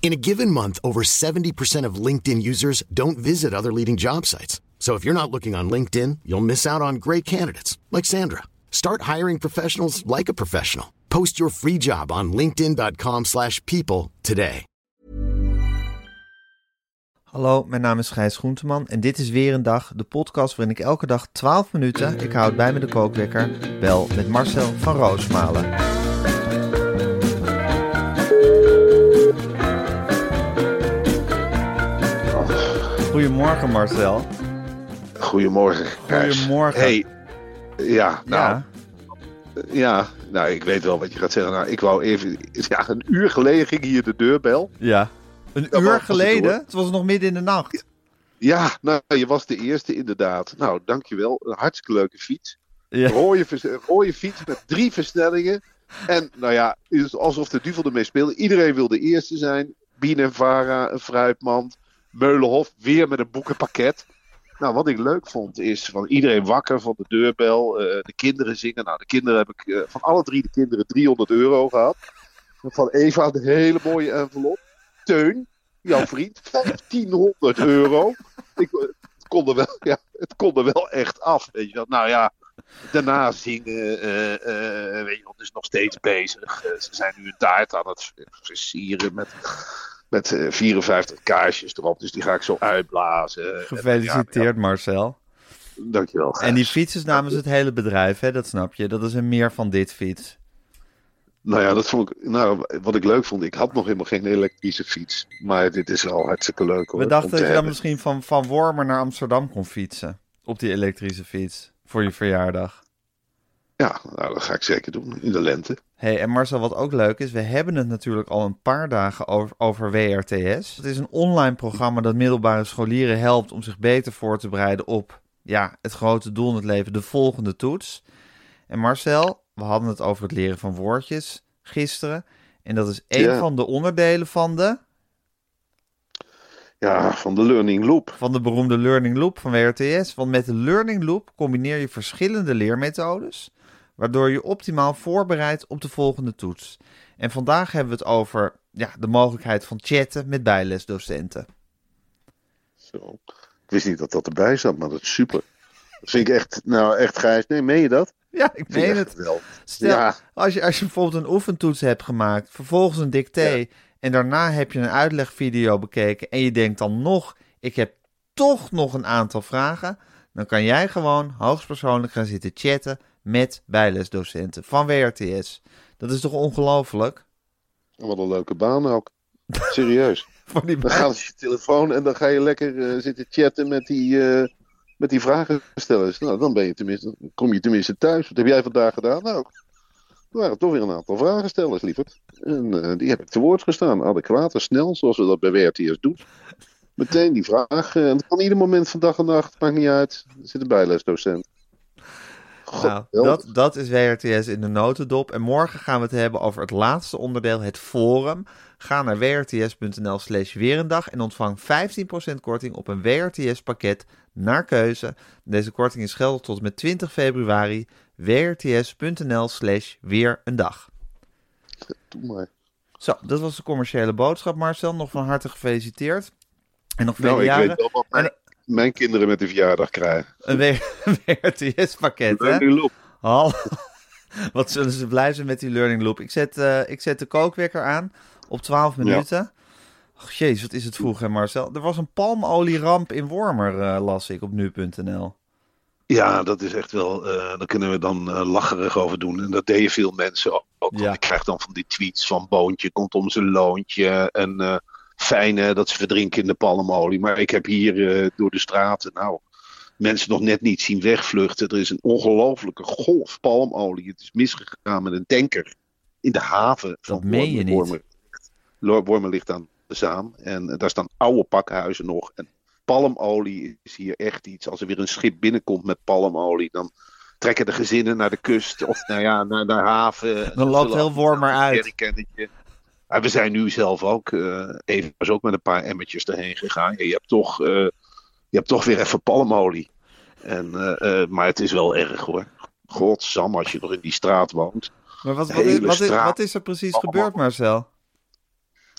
In a given month, over 70% of LinkedIn users don't visit other leading job sites. So if you're not looking on LinkedIn, you'll miss out on great candidates like Sandra. Start hiring professionals like a professional. Post your free job on linkedin.com/people today. Hallo, mijn naam is Gijs Groenteman en dit is weer een dag, de podcast waarin ik elke dag 12 minuten, ik houd bij me de kookwekker, bel met Marcel van Roosmalen. Goedemorgen Marcel. Goedemorgen. Gijs. Goedemorgen. Hey, ja, nou, Ja, ja. nou, ik weet wel wat je gaat zeggen. Nou, ik wou even, ja, een uur geleden ging hier de deurbel. ja. Een uur was geleden, het was nog midden in de nacht. Ja, nou, je was de eerste inderdaad. Nou, dankjewel. Een hartstikke leuke fiets. Ja. Vers- rode fiets met drie versnellingen. En nou ja, alsof de duvel ermee speelde. Iedereen wil de eerste zijn. Bien en Vara, een fruitmand. Meulenhof, weer met een boekenpakket. Nou, wat ik leuk vond is van iedereen wakker van de deurbel. eh, de kinderen zingen. Nou, de kinderen heb ik eh, van alle drie de kinderen 300 euro gehad. Van Eva een hele mooie envelop. Teun, jouw vriend, 1500 euro. Ik, eh, het, kon er wel, ja, het kon wel echt af. Weet je wel. Nou ja, daarna zingen. eh, weet je wel, dus nog steeds bezig. Ze zijn nu een taart aan het versieren met, met eh, 54 kaarsjes erop. Dus die ga ik zo uitblazen. Gefeliciteerd Marcel. Ja, dankjewel. En die fiets is namens het hele bedrijf, hè? dat snap je. Dat is een meer van dit fiets. Nou ja, dat vond ik, nou, wat ik leuk vond, ik had nog helemaal geen elektrische fiets. Maar dit is wel hartstikke leuk hoor. We dachten te dat je dan misschien van, van Wormer naar Amsterdam kon fietsen. Op die elektrische fiets. Voor je verjaardag. Ja, nou, dat ga ik zeker doen in de lente. hey, en Marcel, wat ook leuk is, we hebben het natuurlijk al een paar dagen over, over WRTS. Het is een online programma dat middelbare scholieren helpt om zich beter voor te bereiden op ja, het grote doel in het leven, de volgende toets. En Marcel, we hadden het over het leren van woordjes gisteren. En dat is één Ja. van de onderdelen van de, Ja, van de Learning Loop. van de beroemde Learning Loop van WRTS. Want met de Learning Loop combineer je verschillende leermethodes, waardoor je optimaal voorbereidt op de volgende toets. En vandaag hebben we het over ja, de mogelijkheid van chatten met bijlesdocenten. Zo. Ik wist niet dat dat erbij zat, maar dat is super. Dat vind ik echt, nou echt Gijs. Nee, meen je dat? Ja, ik meen het. geweldig. Stel, Ja. als, je, als je bijvoorbeeld een oefentoets hebt gemaakt, vervolgens een dicté en daarna heb je een uitlegvideo bekeken en je denkt dan nog, ik heb toch nog een aantal vragen, dan kan jij gewoon hoogstpersoonlijk gaan zitten chatten met bijlesdocenten van WRTS. Dat is toch ongelooflijk? Wat een leuke baan ook. Serieus. Voor die Dan gaat je telefoon en dan ga je lekker eh, zitten chatten met die, eh met die vragenstellers. Nou, dan ben je tenminste, dan kom je tenminste thuis. Wat heb jij vandaag gedaan? Nou, er waren toch weer een aantal vragenstellers, lieverd. En eh, die heb ik te woord gestaan. Adequaat en snel, zoals we dat bij WRTS doen. Meteen die vraag. en dat kan ieder moment van dag en nacht, maakt niet uit. Er zit een bijlesdocent. God, Nou, dat, dat is WRTS in de notendop. En morgen gaan we het hebben over het laatste onderdeel, het forum. Ga naar wrts.nl slash weerendag en ontvang 15% korting op een WRTS-pakket naar keuze. Deze korting is geldig tot en met 20 februari. wrts.nl slash weer een dag. Doe maar. Zo, dat was de commerciële boodschap, Marcel. Nog van harte gefeliciteerd. En nog vele Nou, ik jaren. weet wel wat mijn, En- mijn kinderen met de verjaardag krijgen. Een WRTS-pakket, hè? Learning Loop. Wat zullen ze blij zijn met die learning loop. Ik zet, eh, ik zet de kookwekker aan op 12 minuten. Och, jezus, wat is het vroeg, hè Marcel? Er was een palmolieramp in Wormer, eh, las ik op nu.nl. Ja, dat is echt wel. eh daar kunnen we dan eh, lacherig over doen. En dat deden veel mensen ook. Ja. Ik krijg dan van die tweets van Boontje komt om zijn loontje. En fijn dat ze verdrinken in de palmolie. Maar ik heb hier eh, door de straten. Nou, mensen nog net niet zien wegvluchten. Er is een ongelofelijke golf palmolie. Het is misgegaan met een tanker in de haven van meen je niet. Lo- Wormer ligt aan Zaan. En eh, daar staan oude pakhuizen nog. En palmolie is hier echt iets. Als er weer een schip binnenkomt met palmolie, dan trekken de gezinnen naar de kust of nou ja, naar de haven. Dan loopt heel Wormer uit. We zijn nu zelf ook, uh, even was ook met een paar emmertjes erheen gegaan. je, hebt toch, uh, je hebt toch weer even palmolie. En, uh, maar het is wel erg hoor. Godsam, als je nog in die straat woont. Maar wat, wat, is, wat, is, wat is, er precies gebeurd, Marcel?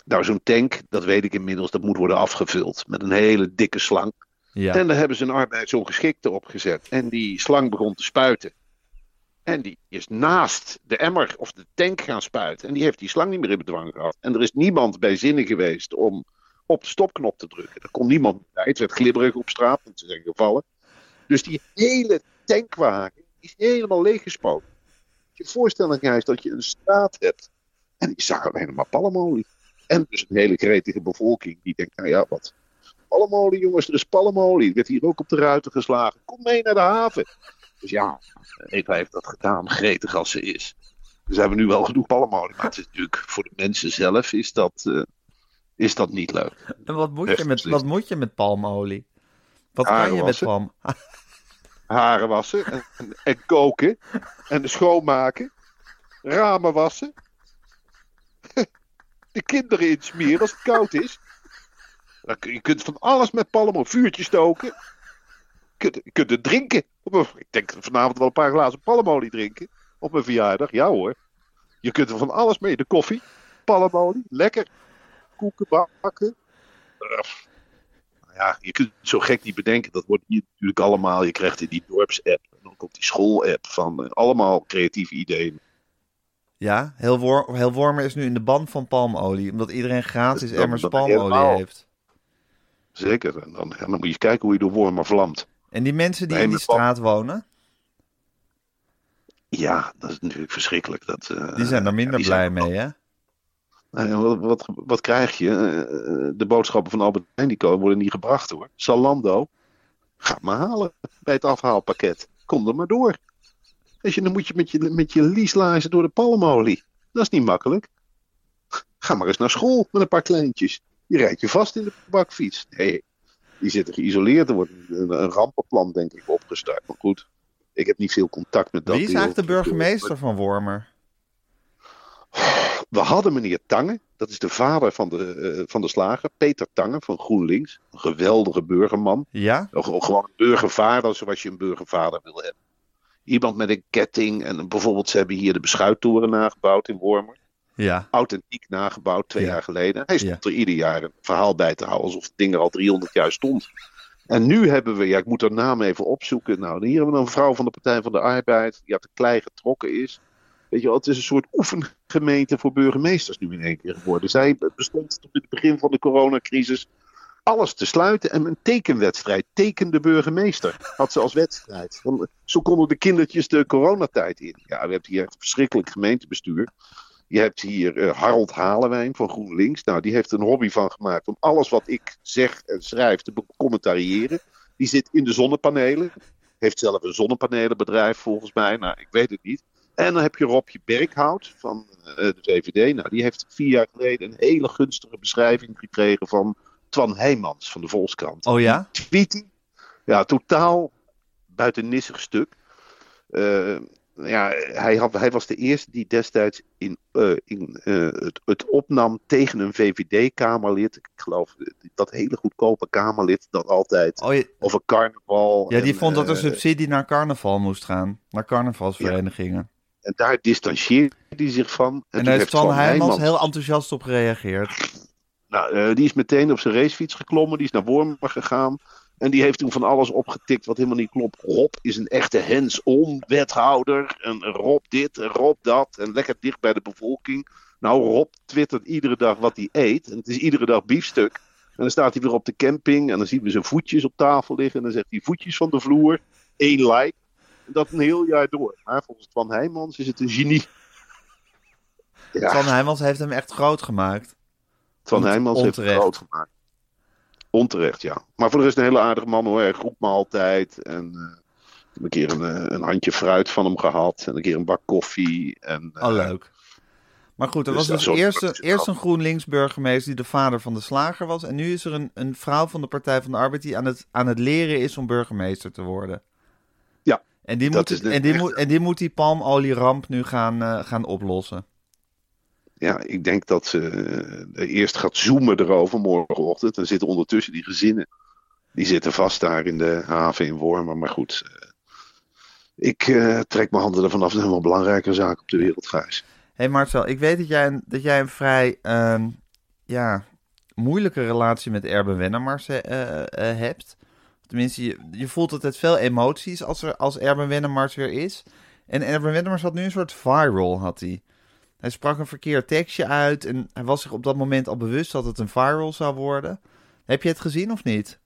Nou, zo'n tank, dat weet ik inmiddels, dat moet worden afgevuld met een hele dikke slang. Ja. En daar hebben ze een arbeidsongeschikte op gezet. En die slang begon te spuiten. En die is naast de emmer of de tank gaan spuiten. En die heeft die slang niet meer in bedwang gehad. En er is niemand bij zinnen geweest om op de stopknop te drukken. Er kon niemand bij. Het werd glibberig op straat, want ze zijn gevallen. Dus die hele tankwagen is helemaal leeggespoten. Je voorstelling is dat je een straat hebt. En die zag alleen maar palmolie. En dus een hele gretige bevolking die denkt, nou ja, wat. Palmolie, jongens, er is palmolie. Er werd hier ook op de ruiten geslagen. Kom mee naar de haven. Dus ja, Eva heeft dat gedaan, gretig als ze is. Dus hebben we nu wel genoeg palmolie. Maar het is natuurlijk voor de mensen zelf is dat, uh, is dat niet leuk. En wat moet, je met, wat moet je met palmolie? Wat kan je met palm? Haren wassen en, en, en koken en schoonmaken. Ramen wassen. De kinderen insmeren als het koud is. Je kunt van alles met palmolie, vuurtje stoken. Je kunt, je kunt het drinken. Ik denk vanavond wel een paar glazen palmolie drinken. Op mijn verjaardag. Ja hoor. Je kunt er van alles mee. De koffie, palmolie, lekker. Koeken bakken. Ja, je kunt het zo gek niet bedenken. Dat wordt hier natuurlijk allemaal. Je krijgt in die dorps-app. En ook op die school-app. Van uh, allemaal creatieve ideeën. Ja, heel, wor heel Wormer is nu in de band van palmolie. Omdat iedereen gratis emmers palmolie heeft. Zeker. En dan, dan moet je kijken hoe je de Wormer vlamt. En die mensen die in die straat wonen? Ja, dat is natuurlijk verschrikkelijk. Dat, uh, die zijn er minder blij mee, hè? Wat, wat, wat, krijg je? Uh, de boodschappen van Albert Heijn die komen, worden niet gebracht hoor. Salando, ga maar halen bij het afhaalpakket. Kom er maar door. Als je, dan moet je met je, met je lieslaarzen door de palmolie. Dat is niet makkelijk. Ga maar eens naar school met een paar kleintjes. Je rijdt je vast in de bakfiets. Nee, die zitten geïsoleerd. Er wordt een, een rampenplan, denk ik, opgestart. Maar goed, ik heb niet veel contact met dat. Wie is eigenlijk de burgemeester van Wormer? We hadden meneer Tange, dat is de vader van de, uh, van de slager, Peter Tange van GroenLinks. Een geweldige burgerman. Ja? Gewoon een burgervader zoals je een burgervader wil hebben. Iemand met een ketting. En bijvoorbeeld, ze hebben hier de beschuittoren nagebouwd in Wormer. Ja. Authentiek nagebouwd, twee jaar geleden. Hij stond er ieder jaar een verhaal bij te houden, alsof het ding er al 300 jaar stond. En nu hebben we, ja, ik moet haar naam even opzoeken. Nou, hier hebben we een vrouw van de Partij van de Arbeid, die uit de klei getrokken is. Weet je wel, het is een soort oefengemeente voor burgemeesters nu in één keer geworden. Zij bestond tot het begin van de coronacrisis alles te sluiten en een tekenwedstrijd. Teken de burgemeester had ze als wedstrijd. zo konden de kindertjes de coronatijd in. Ja, we hebben hier echt verschrikkelijk gemeentebestuur. Je hebt hier uh, Harold Halewijn van GroenLinks. Nou, die heeft een hobby van gemaakt om alles wat ik zeg en schrijf te becommentariëren. Die zit in de zonnepanelen. Heeft zelf een zonnepanelenbedrijf volgens mij. Nou, ik weet het niet. En dan heb je Robje Berghout van uh, de VVD. Nou, die heeft vier jaar geleden een hele gunstige beschrijving gekregen van Twan Heijmans van de Volkskrant. Oh ja? Tweetie. Ja, totaal buitennissig stuk. Uh, ja, hij, had, hij was de eerste die destijds in, uh, in, uh, het, het, opnam tegen een VVD-Kamerlid. Ik geloof dat hele goedkope Kamerlid dat altijd oh, je... over carnaval. Ja, die vond dat er subsidie naar carnaval moest gaan, naar carnavalsverenigingen. Ja. En daar distancieerde hij zich van. En, en daar heeft Van Heijmans heel enthousiast op gereageerd. Nou, uh, die is meteen op zijn racefiets geklommen, die is naar Wormer gegaan. En die heeft toen van alles opgetikt wat helemaal niet klopt. Rob is een echte hands-on wethouder. En Rob dit en Rob dat. En lekker dicht bij de bevolking. Nou, Rob twittert iedere dag wat hij eet. En het is iedere dag biefstuk. En dan staat hij weer op de camping. En dan zien we zijn voetjes op tafel liggen. En dan zegt hij voetjes van de vloer. één like. En dat een heel jaar door. Maar volgens Van Heijmans is het een genie. Ja. Van Heijmans heeft hem echt groot gemaakt. Van Heijmans heeft hem groot gemaakt. Onterecht, ja. Maar voor de rest een hele aardige man hoor. Hij groet me altijd. En uh, ik heb een keer een, een, handje fruit van hem gehad. En een keer een bak koffie. En, uh, oh, leuk. Maar goed, er Dus was dus eerst, een- eerst wel. een GroenLinks burgemeester die de vader van de slager was. En nu is er een, een vrouw van de Partij van de Arbeid die aan het, aan het leren is om burgemeester te worden. Ja, En die, moet, en, die moet, en die moet die palmolieramp nu gaan, eh, gaan oplossen. Ja, ik denk dat ze eh, eerst gaat zoomen erover morgenochtend. En zitten ondertussen die gezinnen. Die zitten vast daar in de haven in Wormer. Maar goed, eh, ik eh, trek mijn handen ervan af. Er zijn wel belangrijke zaken op de wereld, Gijs. Hey Marcel, ik weet dat jij een, dat jij een vrij ehm, ja, moeilijke relatie met Erben Wennemars eh, hebt. Tenminste, je, je voelt altijd veel emoties als, er, als Erben Wennemars weer is. En Erben Wennemars had nu een soort viral, had hij. Hij sprak een verkeerd tekstje uit en hij was zich op dat moment al bewust dat het een viral zou worden. Heb je het gezien of niet?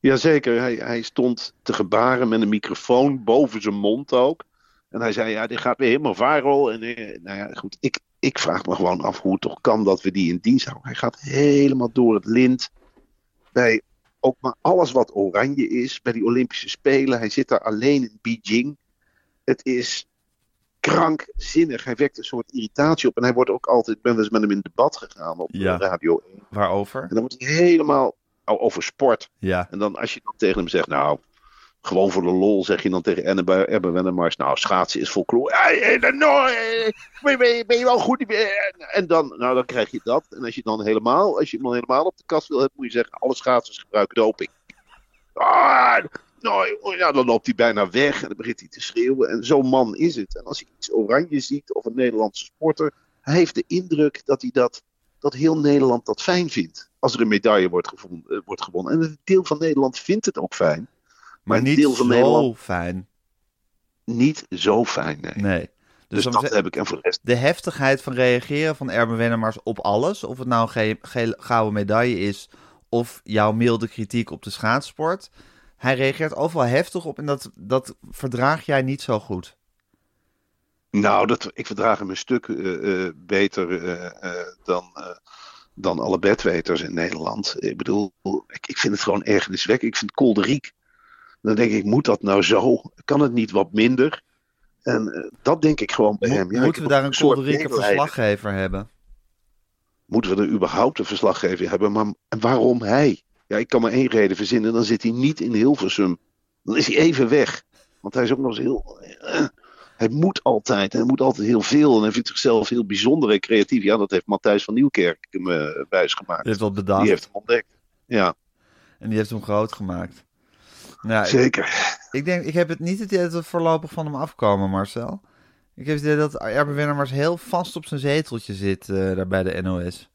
Jazeker, hij, hij stond te gebaren met een microfoon boven zijn mond ook. En hij zei, ja, dit gaat weer helemaal viral. En eh, nou ja, goed, ik, ik vraag me gewoon af hoe het toch kan dat we die in dienst houden. Hij gaat helemaal door het lint bij ook maar alles wat oranje is. Bij die Olympische Spelen, hij zit daar alleen in Beijing. Het is krankzinnig. Hij wekt een soort irritatie op. En hij wordt ook altijd, ik ben wel eens met hem in debat gegaan op Ja. eh, Radio 1. Waarover? En dan wordt hij helemaal oh, over sport. Ja. En dan als je dan tegen hem zegt, nou, gewoon voor de lol, zeg je dan tegen Erben Wennemars, nou, schaatsen is folklore. Ben, je- ben je wel goed? En dan, nou, dan krijg je dat. En als je dan helemaal, als je hem dan helemaal op de kast wil hebben, moet je zeggen, alle schaatsers gebruiken doping. Ah, nou, ja, dan loopt hij bijna weg en dan begint hij te schreeuwen. En zo'n man is het. En als hij iets oranje ziet of een Nederlandse sporter, hij heeft de indruk dat hij dat, dat heel Nederland dat fijn vindt. Als er een medaille wordt, gevonden, eh, wordt gewonnen. En een deel van Nederland vindt het ook fijn. Maar niet deel van zo Nederland fijn. niet zo fijn. Nee. Nee. Dus, Dus dat heb ik. En voor de rest, de heftigheid van reageren van Erben Wennemars op alles, of het nou een gouden medaille is of jouw milde kritiek op de schaatsport, hij reageert overal heftig op en dat, dat verdraag jij niet zo goed. nou, dat, ik verdraag hem een stuk eh, eh, beter eh, dan, dan alle bedweters in Nederland. Ik bedoel, ik, ik vind het gewoon ergerniswekkend. Ik vind het kolderiek. Dan denk ik, moet dat nou zo? Kan het niet wat minder? En dat denk ik gewoon bij Mo- hem. Ja, moeten we daar een kolderieke verslaggever hebben? Moeten we er überhaupt een verslaggever hebben? Maar en waarom hij? Ja, ik kan maar één reden verzinnen. Dan zit hij niet in Hilversum. Dan is hij even weg. Want hij is ook nog eens heel... eh, hij moet altijd. Hij moet altijd heel veel. En hij vindt zichzelf heel bijzonder en creatief. Ja, dat heeft Matthijs van Nieuwkerk hem uh, wijsgemaakt. Die heeft dat bedacht Die heeft hem ontdekt. Ja, en die heeft hem groot gemaakt. Nou, zeker. ik denk, ik heb het niet het idee dat we voorlopig van hem afkomen, Marcel. Ik heb het idee dat Erben Wennemars heel vast op zijn zeteltje zit eh, daar bij de NOS.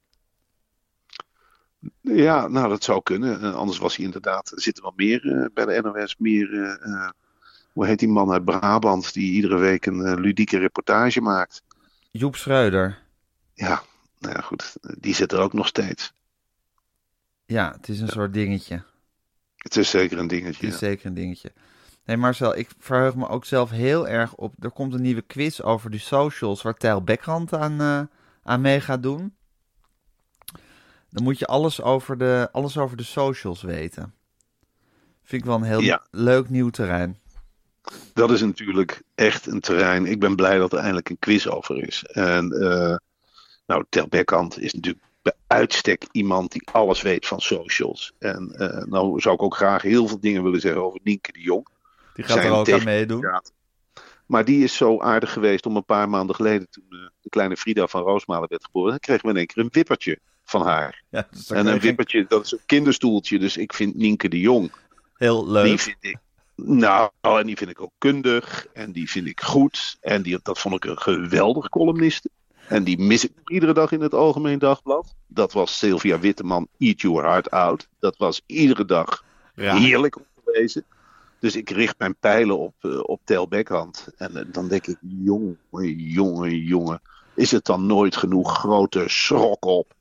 Ja, nou dat zou kunnen. Eh, anders was hij inderdaad... Er zitten wel meer eh, bij de NOS. Meer... eh, hoe heet die man uit Brabant die iedere week een ludieke reportage maakt? Joep Schreuder. Ja, nou ja, goed. Die zit er ook nog steeds. Ja, het is een soort dingetje. Het is zeker een dingetje. Het is ja. zeker een dingetje. Nee, Marcel, ik verheug me ook zelf heel erg op. Er komt een nieuwe quiz over de socials waar Tijl Bekrand aan, aan mee gaat doen. Dan moet je alles over de, alles over de socials weten. Vind ik wel een heel Ja. leuk nieuw terrein. Dat is natuurlijk echt een terrein. Ik ben blij dat er eindelijk een quiz over is. En eh nou, Tel Beckhand is natuurlijk bij uitstek iemand die alles weet van socials. En eh, nou zou ik ook graag heel veel dingen willen zeggen over Nienke de Jong. Die gaat Zijn er ook aan meedoen. Maar die is zo aardig geweest om een paar maanden geleden, toen eh, de kleine Frida van Roosmalen werd geboren, dan kregen we in één keer een wippertje van haar. Ja, En een je wippertje, dat is een kinderstoeltje. Dus ik vind Nienke de Jong heel leuk. Die vind ik. Nou, en die vind ik ook kundig. En die vind ik goed. En die, dat vond ik een geweldig columniste. En die mis ik nog iedere dag in het Algemeen Dagblad. Dat was Sylvia Witteman, Eat Your Heart Out. Dat was iedere dag Ja. heerlijk om te lezen. Dus ik richt mijn pijlen op, eh, op Tel Beckhand. En eh, dan denk ik, jongen, jongen, jongen. Is het dan nooit genoeg grote schrok op?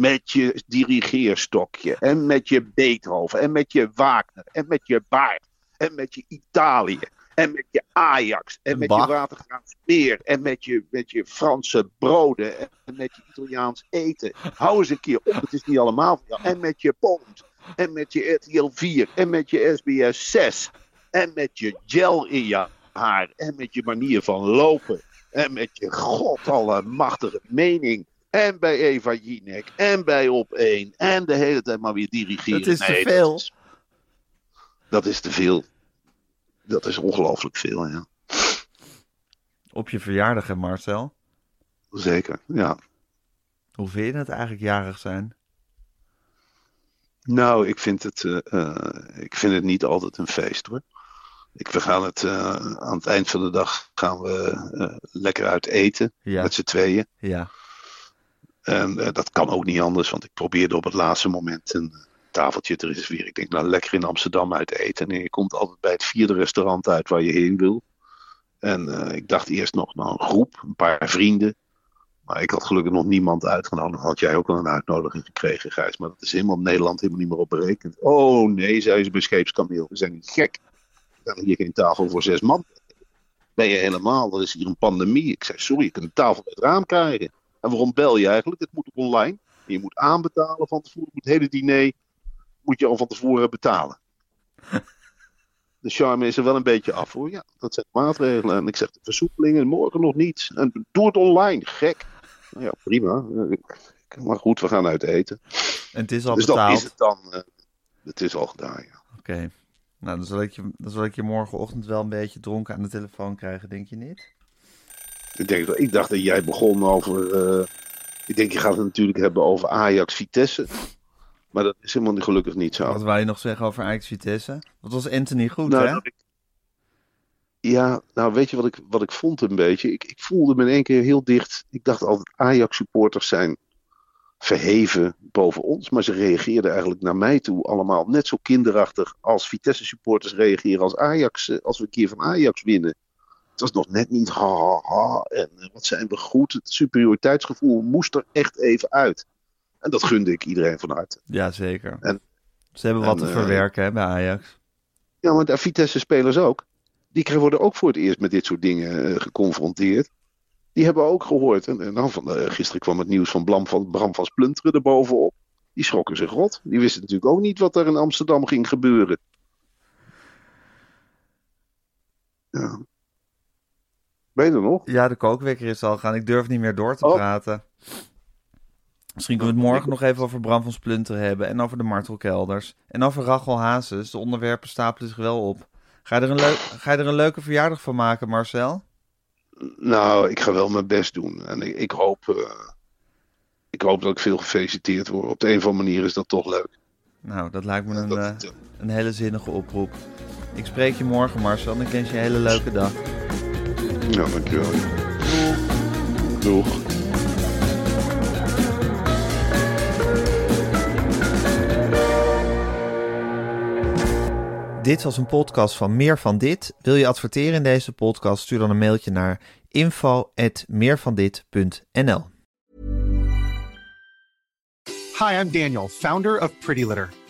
Met je dirigeerstokje. En met je Beethoven. En met je Wagner. En met je Baard. En met je Italië. En met je Ajax. En met Bach. je Watergraafs Meer. En met je, met je Franse broden. En met je Italiaans eten. Hou eens een keer op. Het is niet allemaal van jou. En met je Pond. En met je RTL 4. En met je SBS 6. En met je gel in je haar. En met je manier van lopen. En met je godallemachtige mening. En bij Eva Jinek. En bij Op 1. En de hele tijd maar weer dirigeren. Dat is te veel. Dat is, dat is te veel. Dat is ongelooflijk veel, ja. Op je verjaardag, hè Marcel? Zeker, ja. Hoe vind je het eigenlijk jarig zijn? Nou, ik vind het, eh, eh, ik vind het niet altijd een feest hoor. Ik, we gaan het eh, aan het eind van de dag gaan we eh, lekker uit eten Ja. met z'n tweeën. Ja. En eh, dat kan ook niet anders, want ik probeerde op het laatste moment een tafeltje te reserveren. Ik denk, nou lekker in Amsterdam uit eten. En je komt altijd bij het vierde restaurant uit waar je heen wil. En eh, ik dacht eerst nog, nou een groep, een paar vrienden. Maar ik had gelukkig nog niemand uitgenodigd. Had jij ook al een uitnodiging gekregen, Gijs. Maar dat is helemaal Nederland helemaal niet meer op berekend. Oh nee, zei ze bij Scheepskameel. We zijn niet gek. We hebben hier geen tafel voor zes man. Ben je helemaal, er is hier een pandemie. Ik zei, sorry, je kunt een tafel bij het raam krijgen. En waarom bel je eigenlijk? Het moet ook online. En je moet aanbetalen van tevoren. Het hele diner moet je al van tevoren betalen. De charme is er wel een beetje af hoor. Ja, dat zijn maatregelen. En ik zeg, de versoepelingen, morgen nog niet. En doe het online, gek. Nou ja, prima. Maar goed, we gaan uit eten. En het is al dus dat betaald. is het dan. eh, het is al gedaan, ja. Oké. Nou, dan zal, ik je, dan zal ik je morgenochtend wel een beetje dronken aan de telefoon krijgen, denk je niet? Ik, denk, dat- ik dacht dat jij begon over. eh, ik denk, je gaat het natuurlijk hebben over Ajax Vitesse. Maar dat is helemaal niet gelukkig niet zo. Wat wou je nog zeggen over Ajax Vitesse? Wat was Anthony goed, Nou, hè? dat ik- Ja, nou weet je wat ik, wat ik vond een beetje? Ik, ik voelde me in één keer heel dicht. Ik dacht altijd Ajax-supporters zijn verheven boven ons. Maar ze reageerden eigenlijk naar mij toe allemaal net zo kinderachtig als Vitesse-supporters reageren als Ajax, eh, als we een keer van Ajax winnen. Het was nog net niet ha ha ha en eh, wat zijn we goed. Het superioriteitsgevoel moest er echt even uit. En dat gunde ik iedereen van harte. Ja, zeker. En- Ze hebben wat en, te eh, verwerken hè, bij Ajax. Ja, de Vitesse-spelers ook. Die worden ook voor het eerst met dit soort dingen eh, geconfronteerd. Die hebben ook gehoord. En, en dan van, gisteren kwam het nieuws van Bram van, Bram van Splunteren erbovenop. Die schrokken zich rot. Die wisten natuurlijk ook niet wat er in Amsterdam ging gebeuren. Ja. Nog? Ja, de kookwekker is al gaan. Ik durf niet meer door te Oh. praten. Misschien kunnen we het morgen nog even over Bram van Splunter hebben. En over de martelkelders. En over Rachel Hazes. De onderwerpen stapelen zich wel op. Ga je er een, leuk, ga je er een leuke verjaardag van maken, Marcel? Nou, ik ga wel mijn best doen. En ik, ik hoop, eh, ik hoop dat ik veel gefeliciteerd word. Op de een of andere manier is dat toch leuk. Nou, dat lijkt me een, eh, een hele zinnige oproep. Ik spreek je morgen, Marcel. En ik wens je een hele leuke dag. Ja, dankjewel. Doeg. Dit was een podcast van Meer van Dit. Wil je adverteren in deze podcast? Stuur dan een mailtje naar info.meervandit.nl Hi, I'm Daniel, founder of Pretty Litter.